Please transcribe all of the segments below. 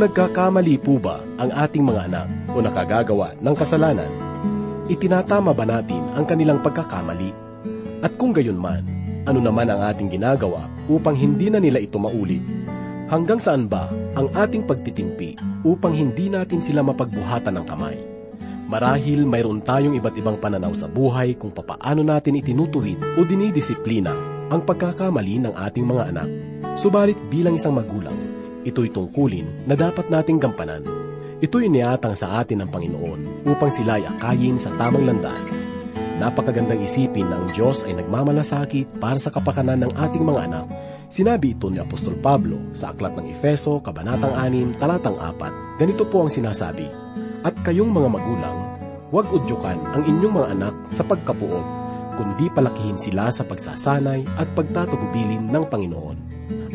Nagkakamali po ba ang ating mga anak o nakagagawa ng kasalanan, itinatama ba natin ang kanilang pagkakamali? At kung gayon man, ano naman ang ating ginagawa upang hindi na nila ito maulit? Hanggang saan ba ang ating pagtitimpi upang hindi natin sila mapagbuhatan ng kamay? Marahil mayroon tayong iba't ibang pananaw sa buhay kung papaano natin itinutuwid o dinidisiplina ang pagkakamali ng ating mga anak. Subalit bilang isang magulang, ito'y tungkulin na dapat nating gampanan. Ito'y iniatang sa atin ng Panginoon upang sila ay akayin sa tamang landas. Napakagandang isipin na ang Diyos ay nagmamalasakit para sa kapakanan ng ating mga anak. Sinabi ito ni Apostol Pablo sa Aklat ng Efeso, Kabanatang 6, Talatang 4. Ganito po ang sinasabi, At kayong mga magulang, huwag udyukan ang inyong mga anak sa pagkapuot, kundi palakihin sila sa pagsasanay at pagtatagubilin ng Panginoon.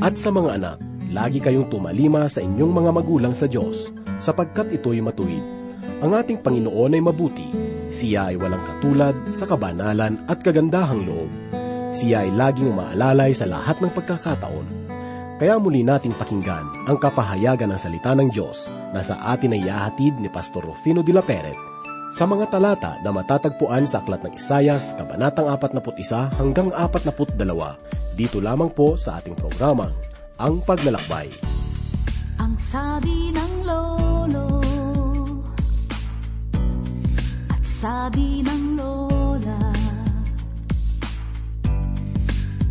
At sa mga anak, lagi kayong tumalima sa inyong mga magulang sa Diyos, sapagkat ito'y matuwid. Ang ating Panginoon ay mabuti, siya ay walang katulad sa kabanalan at kagandahang loob. Siya ay laging umaalalay sa lahat ng pagkakataon. Kaya muli nating pakinggan ang kapahayagan ng salita ng Diyos na sa atin ay ihahatid ni Pastor Rufino de la Peret sa mga talata na matatagpuan sa Aklat ng Isayas, Kabanatang 41 hanggang 42, dito lamang po sa ating programang, Ang Paglalakbay. Ang sabi ng lolo At sabi ng lola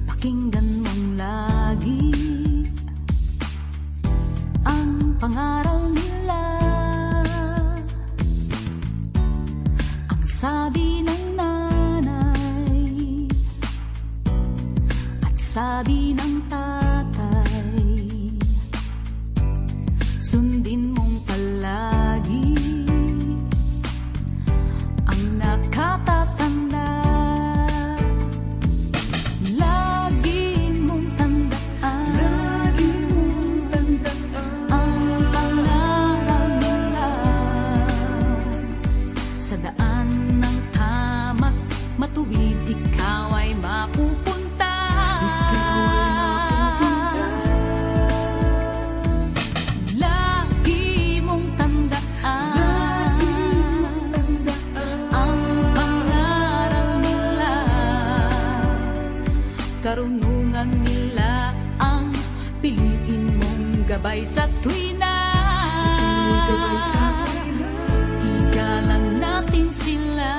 Pakinggan Karunungan nila ang piliin mong gabay sa tuwina. Igalang natin sila.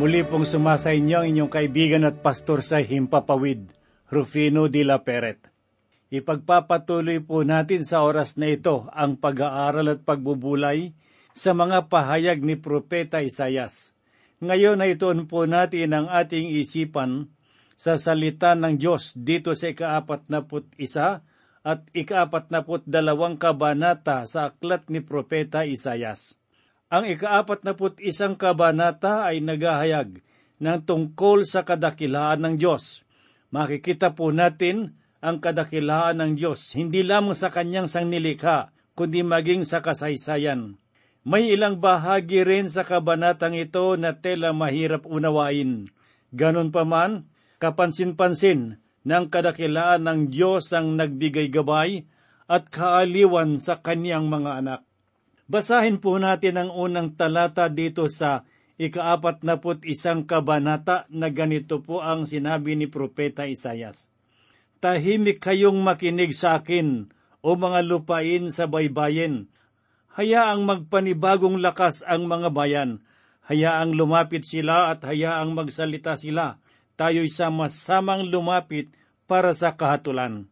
Muli pong sumasa inyo ang inyong kaibigan at pastor sa Himpapawid, Rufino de la Peret. Ipagpapatuloy po natin sa oras na ito ang pag-aaral at pagbubulay sa mga pahayag ni Propeta Isayas. Ngayon ay ituon po natin ang ating isipan sa salita ng Diyos dito sa ikaapat na put isa at ikaapat na put dalawang kabanata sa aklat ni Propeta Isayas. Ang ikaapat na put isang kabanata ay naghahayag ng tungkol sa kadakilaan ng Diyos. Makikita po natin ang kadakilaan ng Diyos, hindi lamang sa kanyang sangnilikha, kundi maging sa kasaysayan. May ilang bahagi rin sa kabanatang ito na tela mahirap unawain. Ganon pa man, kapansin-pansin ng kadakilaan ng Diyos ang nagbigay gabay at kaaliwan sa kanyang mga anak. Basahin po natin ang unang talata dito sa ikaapat na put isang kabanata na ganito po ang sinabi ni Propeta Isayas. Tahimik kayong makinig sa akin, o mga lupain sa baybayin. Hayaang magpanibagong lakas ang mga bayan. Hayaang lumapit sila at hayaang magsalita sila. Tayo'y sama-samang lumapit para sa kahatulan.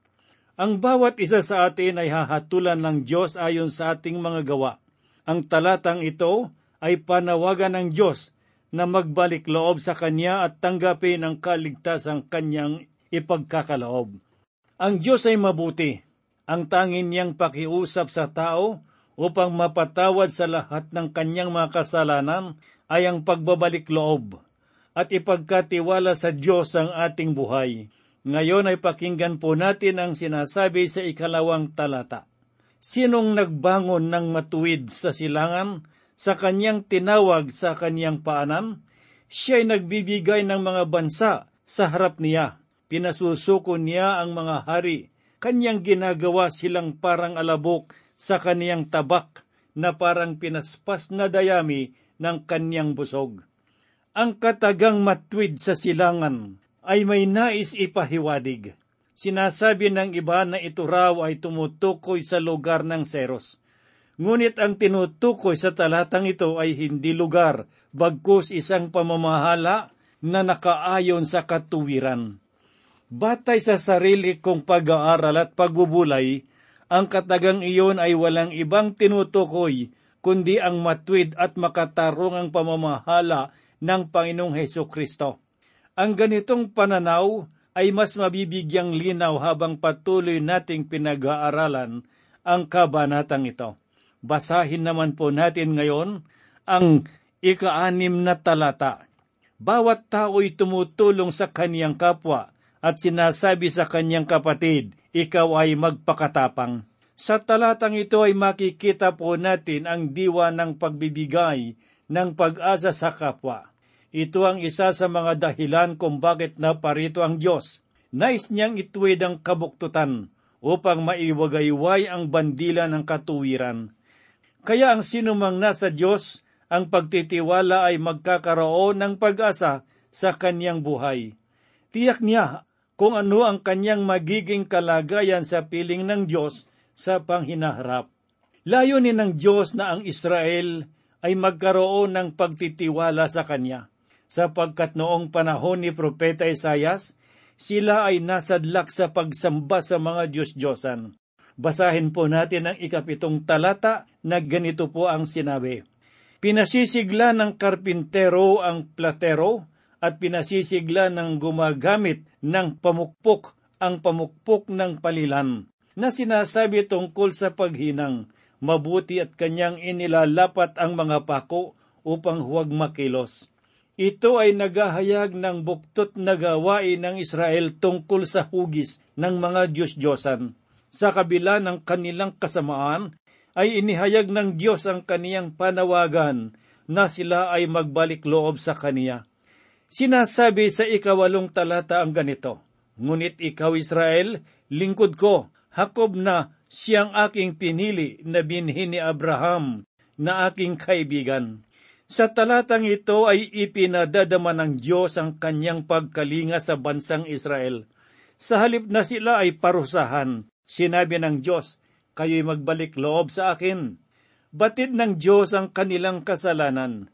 Ang bawat isa sa atin ay hahatulan ng Diyos ayon sa ating mga gawa. Ang talatang ito ay panawagan ng Diyos na magbalik loob sa Kanya at tanggapin ang kaligtasang Kanyang ipagkakaloob. Ang Diyos ay mabuti. Ang tangin niyang pakiusap sa tao upang mapatawad sa lahat ng kanyang mga kasalanan ay ang pagbabalik loob at ipagkatiwala sa Diyos ang ating buhay. Ngayon ay pakinggan po natin ang sinasabi sa ikalawang talata. Sinong nagbangon ng matuwid sa silangan sa kanyang tinawag sa kanyang paanan, siya ay nagbibigay ng mga bansa sa harap niya. Pinasusuko niya ang mga hari. Kanyang ginagawa silang parang alabok sa kaniyang tabak na parang pinaspas na dayami ng kanyang busog. Ang katagang matwid sa silangan ay may nais ipahiwadig. Sinasabi ng iba na ito raw ay tumutukoy sa lugar ng Seros. Ngunit ang tinutukoy sa talatang ito ay hindi lugar, bagkus isang pamamahala na nakaayon sa katuwiran. Batay sa sarili kong pag-aaral at pagbubulay, ang katagang iyon ay walang ibang tinutukoy kundi ang matwid at makatarungang pamamahala ng Panginoong Heso Kristo. Ang ganitong pananaw ay mas mabibigyang linaw habang patuloy nating pinag-aaralan ang kabanatang ito. Basahin naman po natin ngayon ang ikaanim na talata. Bawat tao'y tumutulong sa kaniyang kapwa at sinasabi sa kanyang kapatid, ikaw ay magpakatapang. Sa talatang ito ay makikita po natin ang diwa ng pagbibigay ng pag-asa sa kapwa. Ito ang isa sa mga dahilan kung bakit naparito ang Diyos. Nais niyang ituwid ang kabuktutan upang maiwagayway ang bandila ng katuwiran. Kaya ang sinumang nasa Diyos, ang pagtitiwala ay magkakaroon ng pag-asa sa kanyang buhay. Tiyak niya kung ano ang kanyang magiging kalagayan sa piling ng Diyos sa panghinaharap. Layunin ng Diyos na ang Israel ay magkaroon ng pagtitiwala sa Kanya, sapagkat noong panahon ni Propeta Isayas, sila ay nasadlak sa pagsamba sa mga Diyos-Diyosan. Basahin po natin ang ikapitong talata na ganito po ang sinabi. Pinasisigla ng karpintero ang platero at pinasisigla ng gumagamit ng pamukpok ang pamukpok ng palilan na sinasabi tungkol sa paghinang, mabuti at kanyang inilalapat ang mga pako upang huwag makilos. Ito ay nagahayag ng buktot na gawain ng Israel tungkol sa hugis ng mga Diyos-Diyosan. Sa kabila ng kanilang kasamaan, ay inihayag ng Diyos ang kaniyang panawagan na sila ay magbalik loob sa Kaniya. Sinasabi sa ikawalong talata ang ganito, Ngunit ikaw, Israel, lingkod ko, Hakob na siyang aking pinili na binhi ni Abraham na aking kaibigan. Sa talatang ito ay ipinadadama ng Diyos ang kanyang pagkalinga sa bansang Israel. Sa halip na sila ay parusahan, sinabi ng Diyos, kayo'y magbalik loob sa akin. Batid ng Diyos ang kanilang kasalanan.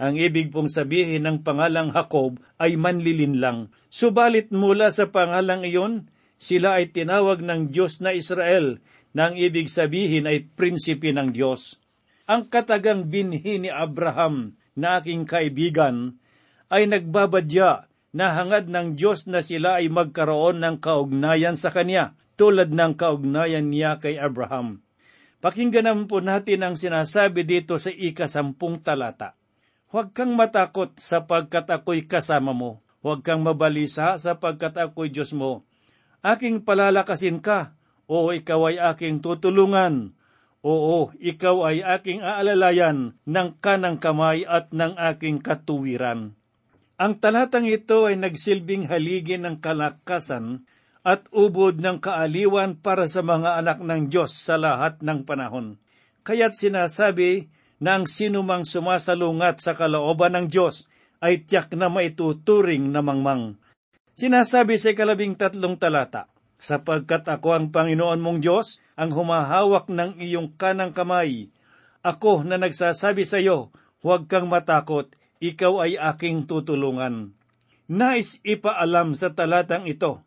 Ang ibig pong sabihin ng pangalang Hakob ay manlilin lang. Subalit mula sa pangalang iyon, sila ay tinawag ng Diyos na Israel na ang ibig sabihin ay prinsipe ng Diyos. Ang katagang binhi ni Abraham na aking kaibigan ay nagbabadya na hangad ng Diyos na sila ay magkaroon ng kaugnayan sa Kanya tulad ng kaugnayan niya kay Abraham. Pakinggan naman po natin ang sinasabi dito sa ikasampung talata. Huwag kang matakot sapagkat ako'y kasama mo. Huwag kang mabalisa sapagkat ako'y Diyos mo aking palalakasin ka, o ikaw ay aking tutulungan, oo, ikaw ay aking aalalayan ng kanang kamay at ng aking katuwiran. Ang talatang ito ay nagsilbing haligi ng kalakasan at ubod ng kaaliwan para sa mga anak ng Diyos sa lahat ng panahon. Kaya't sinasabi na ang sinumang sumasalungat sa kalooban ng Diyos ay tiyak na maituturing na mangmang. Sinasabi sa ikalabing tatlong talata, Sapagkat ako ang Panginoon mong Diyos, ang humahawak ng iyong kanang kamay. Ako na nagsasabi sa iyo, huwag kang matakot, ikaw ay aking tutulungan. Nais ipaalam sa talatang ito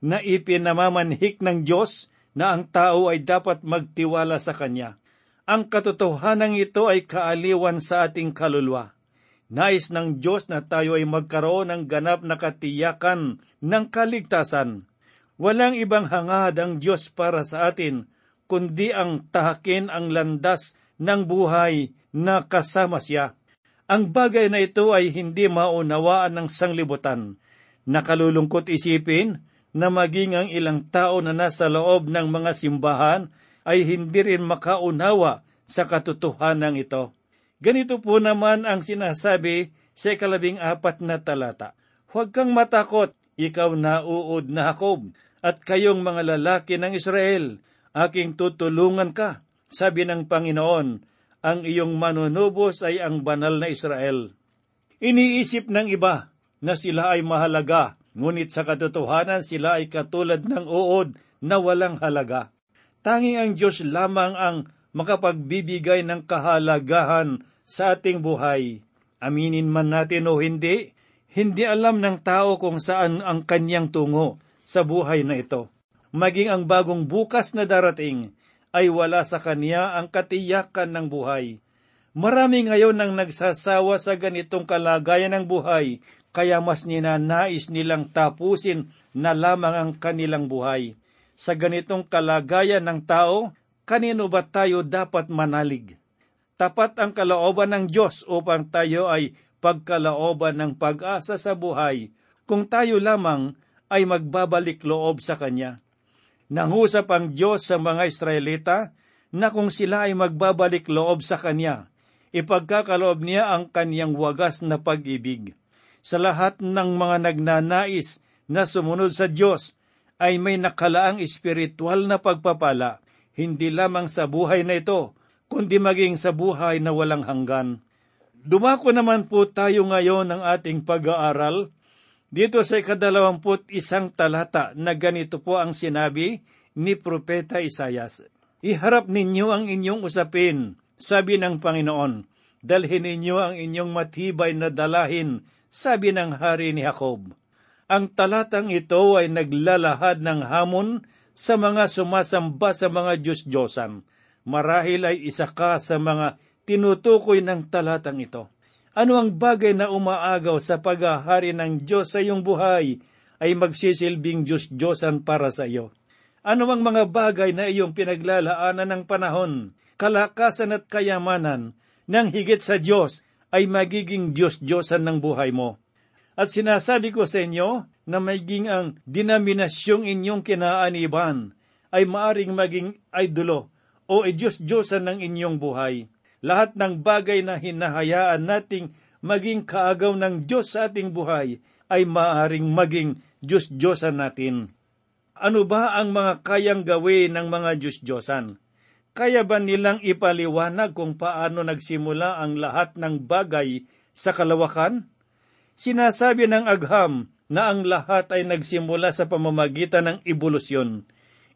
na ipinamamanhik ng Diyos na ang tao ay dapat magtiwala sa Kanya. Ang katotohanan ito ay kaaliwan sa ating kaluluwa. Nais ng Diyos na tayo ay magkaroon ng ganap na katiyakan ng kaligtasan. Walang ibang hangad ang Diyos para sa atin, kundi ang tahakin ang landas ng buhay na kasama siya. Ang bagay na ito ay hindi maunawaan ng sanglibutan. Nakalulungkot isipin na maging ang ilang tao na nasa loob ng mga simbahan ay hindi rin makaunawa sa katotohanan ito. Ganito po naman ang sinasabi sa ikalabing apat na talata. Huwag kang matakot, ikaw na uod na Jacob, at kayong mga lalaki ng Israel, aking tutulungan ka. Sabi ng Panginoon, ang iyong manunubos ay ang banal na Israel. Iniisip ng iba na sila ay mahalaga, ngunit sa katotohanan sila ay katulad ng uod na walang halaga. Tanging ang Diyos lamang ang makapagbibigay ng kahalagahan sa ating buhay. Aminin man natin o hindi, hindi alam ng tao kung saan ang kanyang tungo sa buhay na ito. Maging ang bagong bukas na darating ay wala sa kanya ang katiyakan ng buhay. Marami ngayon ang nagsasawa sa ganitong kalagayan ng buhay, kaya mas ninanais nilang tapusin na lamang ang kanilang buhay. Sa ganitong kalagayan ng tao, kanino ba tayo dapat manalig? Tapat ang kalooban ng Diyos upang tayo ay pagkalooban ng pag-asa sa buhay kung tayo lamang ay magbabalik loob sa Kanya. Nangusap ang Diyos sa mga Israelita na kung sila ay magbabalik loob sa Kanya, ipagkakaloob niya ang Kanyang wagas na pag-ibig. Sa lahat ng mga nagnanais na sumunod sa Diyos ay may nakalaang espiritual na pagpapala, hindi lamang sa buhay na ito, kundi maging sa buhay na walang hanggan. Dumako naman po tayo ngayon ng ating pag-aaral dito sa ikadalawamput isang talata na ganito po ang sinabi ni Propeta Isayas. Iharap ninyo ang inyong usapin, sabi ng Panginoon. Dalhin ninyo ang inyong matibay na dalahin, sabi ng hari ni Jacob. Ang talatang ito ay naglalahad ng hamon sa mga sumasamba sa mga Diyos-Diyosan marahil ay isa ka sa mga tinutukoy ng talatang ito. Ano ang bagay na umaagaw sa paghahari ng Diyos sa iyong buhay ay magsisilbing Diyos-Diyosan para sa iyo? Ano ang mga bagay na iyong pinaglalaanan ng panahon, kalakasan at kayamanan ng higit sa Diyos ay magiging Diyos-Diyosan ng buhay mo? At sinasabi ko sa inyo na maging ang dinaminasyong inyong kinaaniban ay maaring maging idolo o Diyos-Diyosan ng inyong buhay. Lahat ng bagay na hinahayaan nating maging kaagaw ng Diyos sa ating buhay ay maaring maging Diyos-Diyosan natin. Ano ba ang mga kayang gawin ng mga Diyos-Diyosan? Kaya ba nilang ipaliwanag kung paano nagsimula ang lahat ng bagay sa kalawakan? Sinasabi ng agham na ang lahat ay nagsimula sa pamamagitan ng ebolusyon.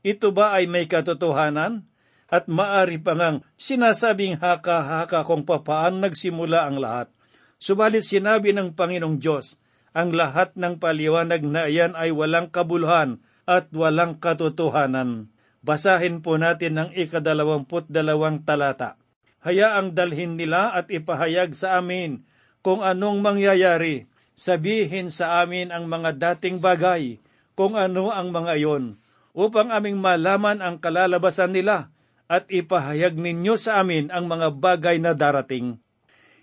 Ito ba ay may katotohanan? at maari pa ngang sinasabing haka-haka kung papaan nagsimula ang lahat. Subalit sinabi ng Panginoong Diyos, ang lahat ng paliwanag na iyan ay walang kabuluhan at walang katotohanan. Basahin po natin ang ikadalawamput dalawang talata. Hayaang dalhin nila at ipahayag sa amin kung anong mangyayari. Sabihin sa amin ang mga dating bagay, kung ano ang mga iyon, upang aming malaman ang kalalabasan nila at ipahayag ninyo sa amin ang mga bagay na darating.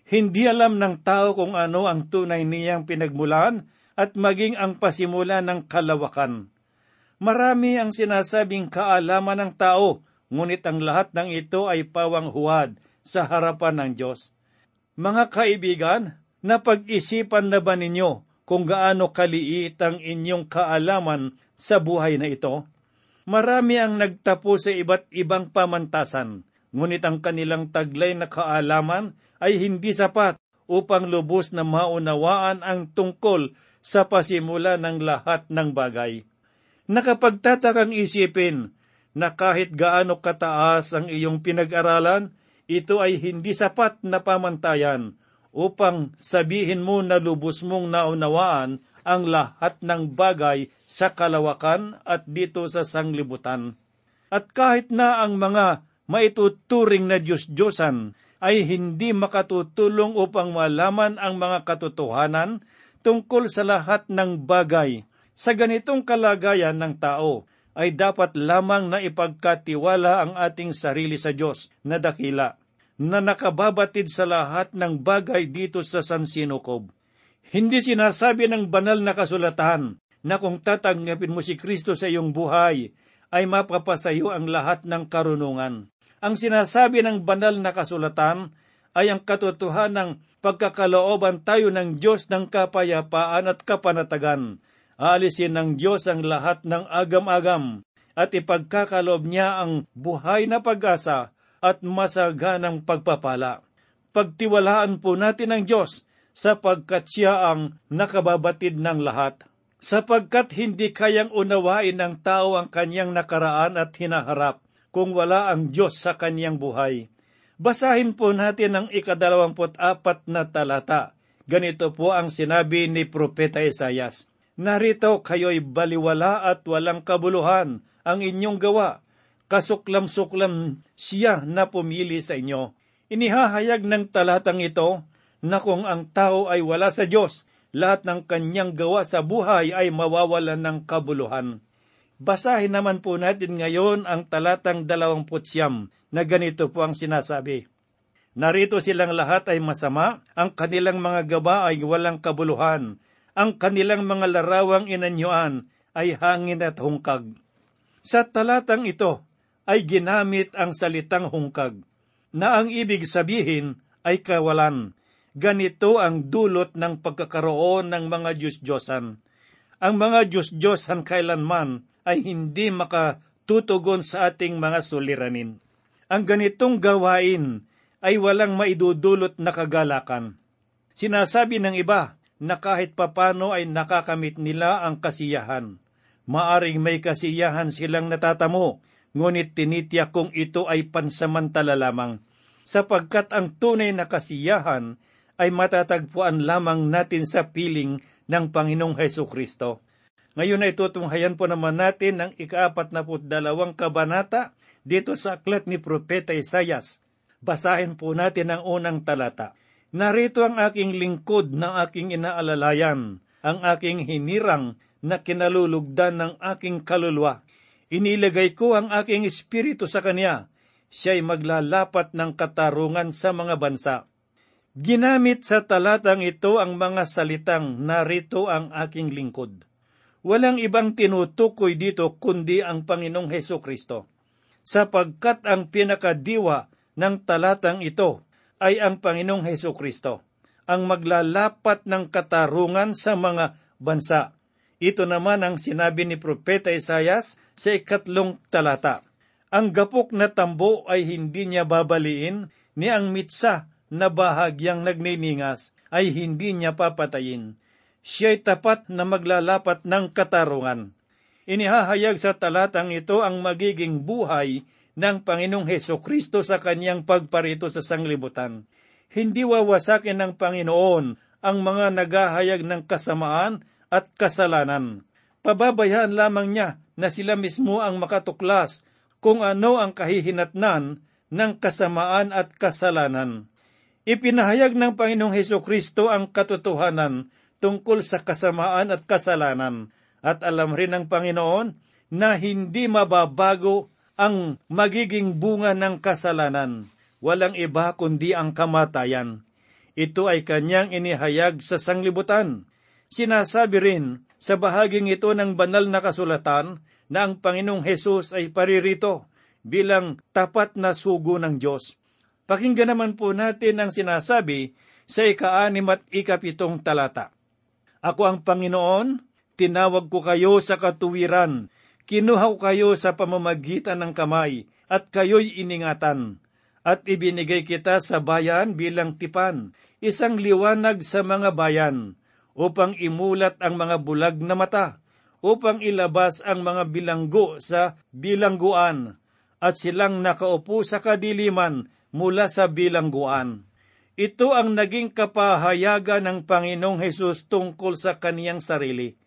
Hindi alam ng tao kung ano ang tunay niyang pinagmulan at maging ang pasimula ng kalawakan. Marami ang sinasabing kaalaman ng tao, ngunit ang lahat ng ito ay pawang huwad sa harapan ng Diyos. Mga kaibigan, napag-isipan na ba ninyo kung gaano kaliit ang inyong kaalaman sa buhay na ito? Marami ang nagtapo sa iba't ibang pamantasan, ngunit ang kanilang taglay na kaalaman ay hindi sapat upang lubos na maunawaan ang tungkol sa pasimula ng lahat ng bagay. Nakapagtatakang isipin na kahit gaano kataas ang iyong pinag-aralan, ito ay hindi sapat na pamantayan upang sabihin mo na lubos mong naunawaan ang lahat ng bagay sa kalawakan at dito sa sanglibutan. At kahit na ang mga maituturing na Diyos-Diyosan ay hindi makatutulong upang malaman ang mga katotohanan tungkol sa lahat ng bagay. Sa ganitong kalagayan ng tao, ay dapat lamang na ipagkatiwala ang ating sarili sa Diyos na dakila, na nakababatid sa lahat ng bagay dito sa San Sinokob. Hindi sinasabi ng banal na kasulatan na kung tatanggapin mo si Kristo sa iyong buhay, ay mapapasayo ang lahat ng karunungan. Ang sinasabi ng banal na kasulatan ay ang katotohanang pagkakalooban tayo ng Diyos ng kapayapaan at kapanatagan. Alisin ng Diyos ang lahat ng agam-agam at ipagkakaloob niya ang buhay na pag-asa at masaganang pagpapala. Pagtiwalaan po natin ang Diyos sapagkat siya ang nakababatid ng lahat. Sapagkat hindi kayang unawain ng tao ang kanyang nakaraan at hinaharap kung wala ang Diyos sa kanyang buhay. Basahin po natin ang ikadalawamput apat na talata. Ganito po ang sinabi ni Propeta Isayas. Narito kayo'y baliwala at walang kabuluhan ang inyong gawa. Kasuklam-suklam siya na pumili sa inyo. Inihahayag ng talatang ito na kung ang tao ay wala sa Diyos, lahat ng kanyang gawa sa buhay ay mawawalan ng kabuluhan. Basahin naman po natin ngayon ang talatang dalawamput siyam na ganito po ang sinasabi. Narito silang lahat ay masama, ang kanilang mga gawa ay walang kabuluhan, ang kanilang mga larawang inanyuan ay hangin at hungkag. Sa talatang ito ay ginamit ang salitang hungkag, na ang ibig sabihin ay kawalan. Ganito ang dulot ng pagkakaroon ng mga Diyos-Diyosan. Ang mga Diyos-Diyosan kailanman ay hindi makatutugon sa ating mga suliranin. Ang ganitong gawain ay walang maidudulot na kagalakan. Sinasabi ng iba na kahit papano ay nakakamit nila ang kasiyahan. Maaring may kasiyahan silang natatamo, ngunit tinitiyak kong ito ay pansamantala lamang, sapagkat ang tunay na kasiyahan ay matatagpuan lamang natin sa piling ng Panginoong Heso Kristo. Ngayon ay tutunghayan po naman natin ang ikaapat na dalawang kabanata dito sa aklat ni Propeta Isayas. Basahin po natin ang unang talata. Narito ang aking lingkod na aking inaalalayan, ang aking hinirang na kinalulugdan ng aking kaluluwa. Inilagay ko ang aking espiritu sa kanya, siya'y maglalapat ng katarungan sa mga bansa. Ginamit sa talatang ito ang mga salitang narito ang aking lingkod. Walang ibang tinutukoy dito kundi ang Panginoong Heso Kristo. Sapagkat ang pinakadiwa ng talatang ito ay ang Panginoong Heso Kristo, ang maglalapat ng katarungan sa mga bansa ito naman ang sinabi ni Propeta Isayas sa ikatlong talata. Ang gapok na tambo ay hindi niya babaliin, ni ang mitsa na bahagyang nagniningas ay hindi niya papatayin. Siya'y tapat na maglalapat ng katarungan. Inihahayag sa talatang ito ang magiging buhay ng Panginoong Heso Kristo sa kanyang pagparito sa sanglibutan. Hindi wawasakin ng Panginoon ang mga nagahayag ng kasamaan at kasalanan. Pababayaan lamang niya na sila mismo ang makatuklas kung ano ang kahihinatnan ng kasamaan at kasalanan. Ipinahayag ng Panginoong Heso Kristo ang katotohanan tungkol sa kasamaan at kasalanan at alam rin ng Panginoon na hindi mababago ang magiging bunga ng kasalanan. Walang iba kundi ang kamatayan. Ito ay kanyang inihayag sa sanglibutan Sinasabi rin sa bahaging ito ng banal na kasulatan na ang Panginoong Hesus ay paririto bilang tapat na sugo ng Diyos. Pakinggan naman po natin ang sinasabi sa ikaanim at ikapitong talata. Ako ang Panginoon, tinawag ko kayo sa katuwiran, kinuha ko kayo sa pamamagitan ng kamay, at kayo'y iningatan. At ibinigay kita sa bayan bilang tipan, isang liwanag sa mga bayan upang imulat ang mga bulag na mata, upang ilabas ang mga bilanggo sa bilangguan, at silang nakaupo sa kadiliman mula sa bilangguan. Ito ang naging kapahayagan ng Panginoong Hesus tungkol sa kaniyang sarili.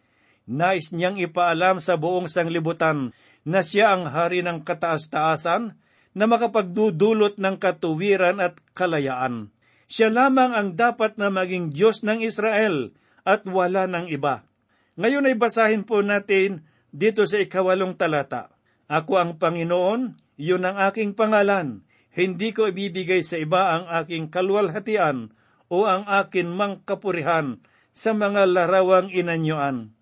Nais niyang ipaalam sa buong sanglibutan na siya ang hari ng kataas-taasan na makapagdudulot ng katuwiran at kalayaan. Siya lamang ang dapat na maging Diyos ng Israel at wala ng iba. Ngayon ay basahin po natin dito sa ikawalong talata. Ako ang Panginoon, iyon ang aking pangalan. Hindi ko ibibigay sa iba ang aking kalwalhatian o ang akin mang kapurihan sa mga larawang inanyuan.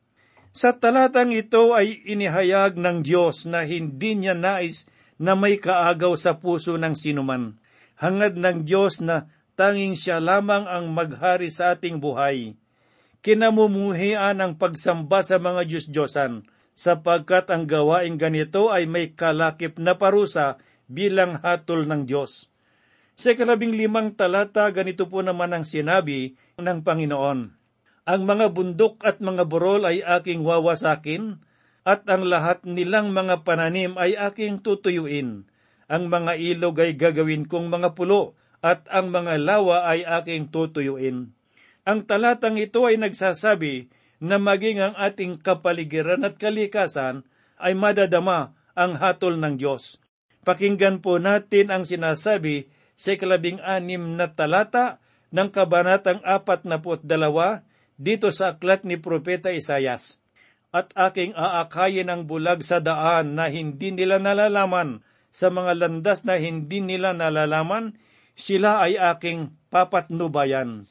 Sa talatang ito ay inihayag ng Diyos na hindi niya nais na may kaagaw sa puso ng sinuman. Hangad ng Diyos na tanging siya lamang ang maghari sa ating buhay. Kinamumuhian ang pagsamba sa mga Diyos-Diyosan, sapagkat ang gawain ganito ay may kalakip na parusa bilang hatol ng Diyos. Sa ikalabing limang talata, ganito po naman ang sinabi ng Panginoon. Ang mga bundok at mga burol ay aking wawasakin, at ang lahat nilang mga pananim ay aking tutuyuin. Ang mga ilog ay gagawin kong mga pulo, at ang mga lawa ay aking tutuyuin. Ang talatang ito ay nagsasabi na maging ang ating kapaligiran at kalikasan ay madadama ang hatol ng Diyos. Pakinggan po natin ang sinasabi sa ikalabing anim na talata ng kabanatang apat na dalawa dito sa aklat ni Propeta Isayas at aking aakayin ang bulag sa daan na hindi nila nalalaman, sa mga landas na hindi nila nalalaman, sila ay aking papatnubayan.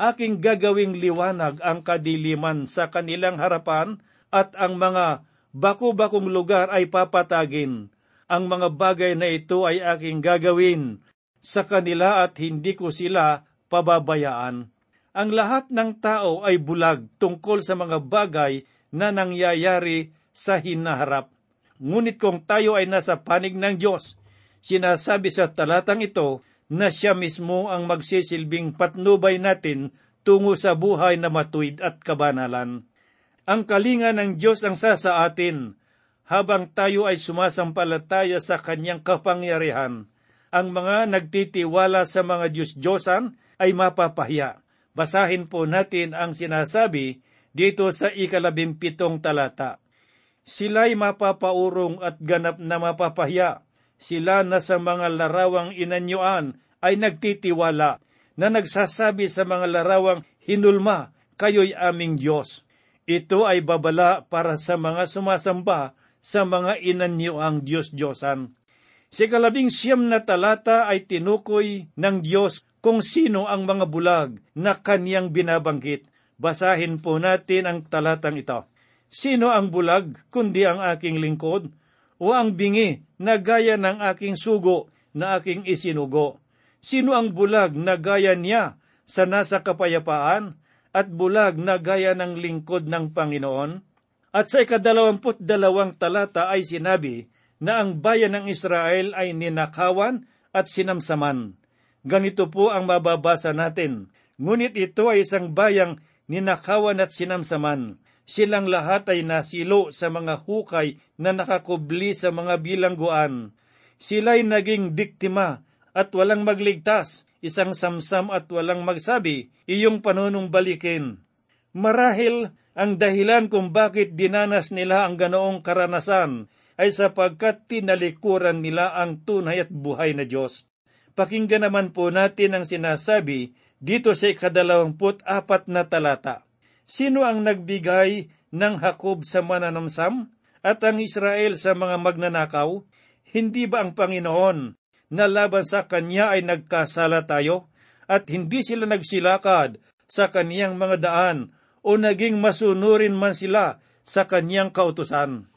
Aking gagawing liwanag ang kadiliman sa kanilang harapan at ang mga baku-bakong lugar ay papatagin. Ang mga bagay na ito ay aking gagawin sa kanila at hindi ko sila pababayaan. Ang lahat ng tao ay bulag tungkol sa mga bagay na nangyayari sa hinaharap. Ngunit kung tayo ay nasa panig ng Diyos, sinasabi sa talatang ito na siya mismo ang magsisilbing patnubay natin tungo sa buhay na matuwid at kabanalan. Ang kalinga ng Diyos ang sa sa atin, habang tayo ay sumasampalataya sa kanyang kapangyarihan. Ang mga nagtitiwala sa mga Diyos-Diyosan ay mapapahiya. Basahin po natin ang sinasabi dito sa ikalabimpitong talata. Sila'y mapapaurong at ganap na mapapahiya. Sila na sa mga larawang inanyuan ay nagtitiwala na nagsasabi sa mga larawang hinulma, kayo'y aming Diyos. Ito ay babala para sa mga sumasamba sa mga inanyuang Diyos-Diyosan. Si kalabing siyam na talata ay tinukoy ng Diyos kung sino ang mga bulag na kaniyang binabanggit Basahin po natin ang talatang ito. Sino ang bulag kundi ang aking lingkod? O ang bingi na gaya ng aking sugo na aking isinugo? Sino ang bulag na gaya niya sa nasa kapayapaan at bulag na gaya ng lingkod ng Panginoon? At sa ikadalawamput dalawang talata ay sinabi na ang bayan ng Israel ay ninakawan at sinamsaman. Ganito po ang mababasa natin. Ngunit ito ay isang bayang ninakawan at sinamsaman. Silang lahat ay nasilo sa mga hukay na nakakubli sa mga bilangguan. Sila'y naging biktima at walang magligtas, isang samsam at walang magsabi, iyong panunong balikin. Marahil ang dahilan kung bakit dinanas nila ang ganoong karanasan ay sapagkat tinalikuran nila ang tunay at buhay na Diyos. Pakinggan naman po natin ang sinasabi dito sa ikadalawamput apat na talata. Sino ang nagbigay ng Hakob sa mananamsam at ang Israel sa mga magnanakaw? Hindi ba ang Panginoon na laban sa Kanya ay nagkasala tayo at hindi sila nagsilakad sa Kaniyang mga daan o naging masunurin man sila sa Kaniyang kautusan?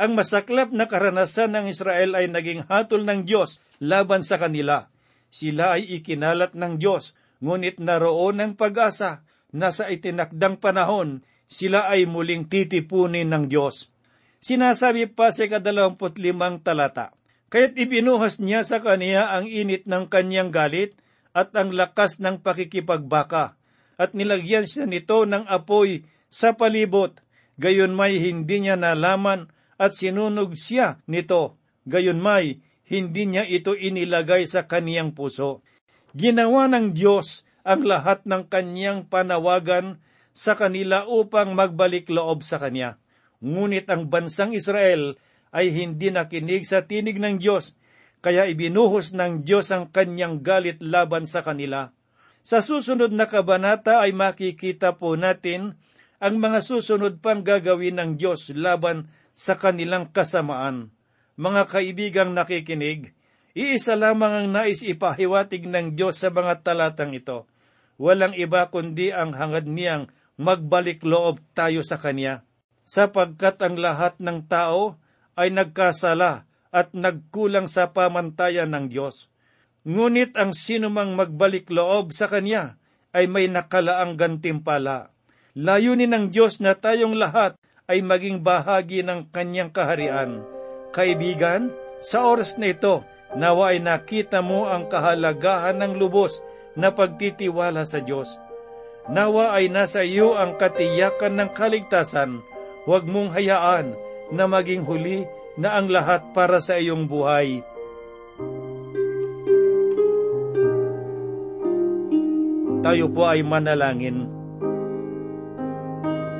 Ang masaklap na karanasan ng Israel ay naging hatol ng Diyos laban sa kanila. Sila ay ikinalat ng Diyos ngunit naroon ang pag-asa na sa itinakdang panahon sila ay muling titipunin ng Diyos. Sinasabi pa sa kadalawamput limang talata, Kaya't ibinuhas niya sa kaniya ang init ng kanyang galit at ang lakas ng pakikipagbaka, at nilagyan siya nito ng apoy sa palibot, gayon may hindi niya nalaman at sinunog siya nito, gayon may hindi niya ito inilagay sa kaniyang puso. Ginawa ng Diyos ang lahat ng kanyang panawagan sa kanila upang magbalik loob sa Kanya. Ngunit ang bansang Israel ay hindi nakinig sa tinig ng Diyos, kaya ibinuhos ng Diyos ang kanyang galit laban sa kanila. Sa susunod na kabanata ay makikita po natin ang mga susunod pang gagawin ng Diyos laban sa kanilang kasamaan. Mga kaibigang nakikinig, Iisa lamang ang nais ipahiwatig ng Diyos sa mga talatang ito. Walang iba kundi ang hangad niyang magbalik loob tayo sa Kanya, sapagkat ang lahat ng tao ay nagkasala at nagkulang sa pamantayan ng Diyos. Ngunit ang sinumang magbalik loob sa Kanya ay may nakalaang gantimpala. Layunin ng Diyos na tayong lahat ay maging bahagi ng Kanyang kaharian. Kaibigan, sa oras na ito, nawa ay nakita mo ang kahalagahan ng lubos na pagtitiwala sa Diyos. Nawa ay nasa iyo ang katiyakan ng kaligtasan, huwag mong hayaan na maging huli na ang lahat para sa iyong buhay. Tayo po ay manalangin.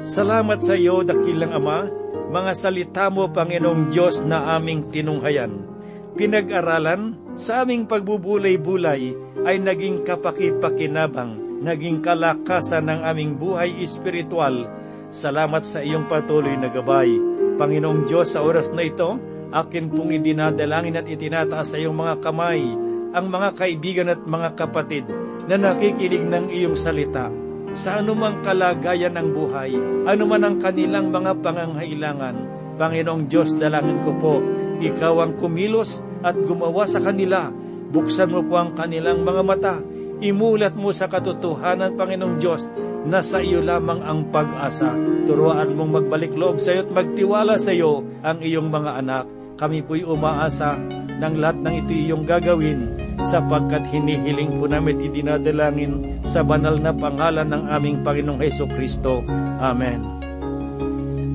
Salamat sa iyo, dakilang Ama, mga salita mo, Panginoong Diyos, na aming tinunghayan. Pinag-aralan, sa aming pagbubulay-bulay ay naging kapakit-pakinabang, naging kalakasan ng aming buhay espiritual. Salamat sa iyong patuloy na gabay. Panginoong Diyos, sa oras na ito, akin pong idinadalangin at itinataas sa iyong mga kamay ang mga kaibigan at mga kapatid na nakikinig ng iyong salita sa anumang kalagayan ng buhay, anuman ang kanilang mga pangangailangan. Panginoong Diyos, dalangin ko po, Ikaw ang kumilos at gumawa sa kanila. Buksan mo po ang kanilang mga mata. Imulat mo sa katotohanan, Panginoong Diyos, na sa iyo lamang ang pag-asa. Turuan mong magbalik loob sa iyo at magtiwala sa iyo ang iyong mga anak. Kami po'y umaasa ng lahat ng ito iyong gagawin sapagkat hinihiling po namin idinadalangin sa banal na pangalan ng aming Panginoong Heso Kristo. Amen.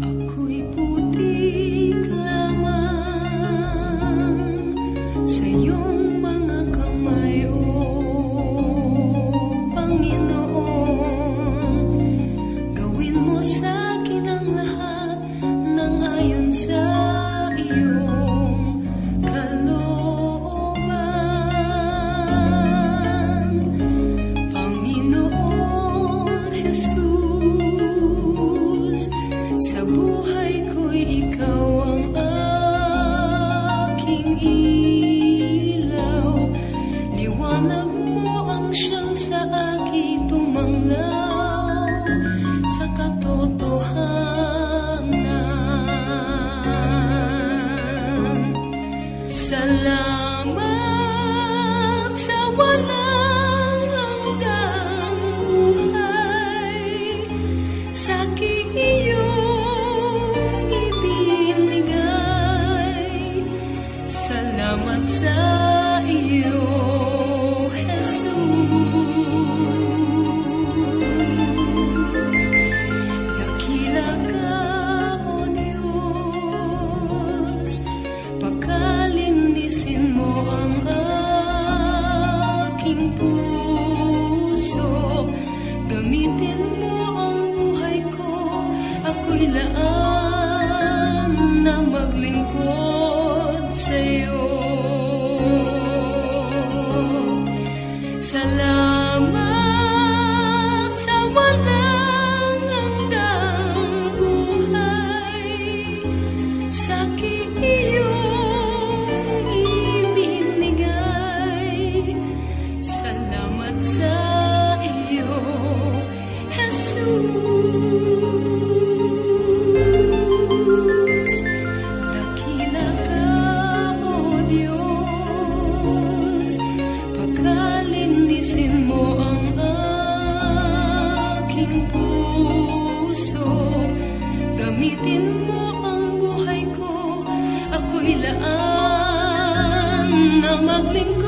Ako'y putik puso. Gamitin mo ang buhay ko, ako'y laan laan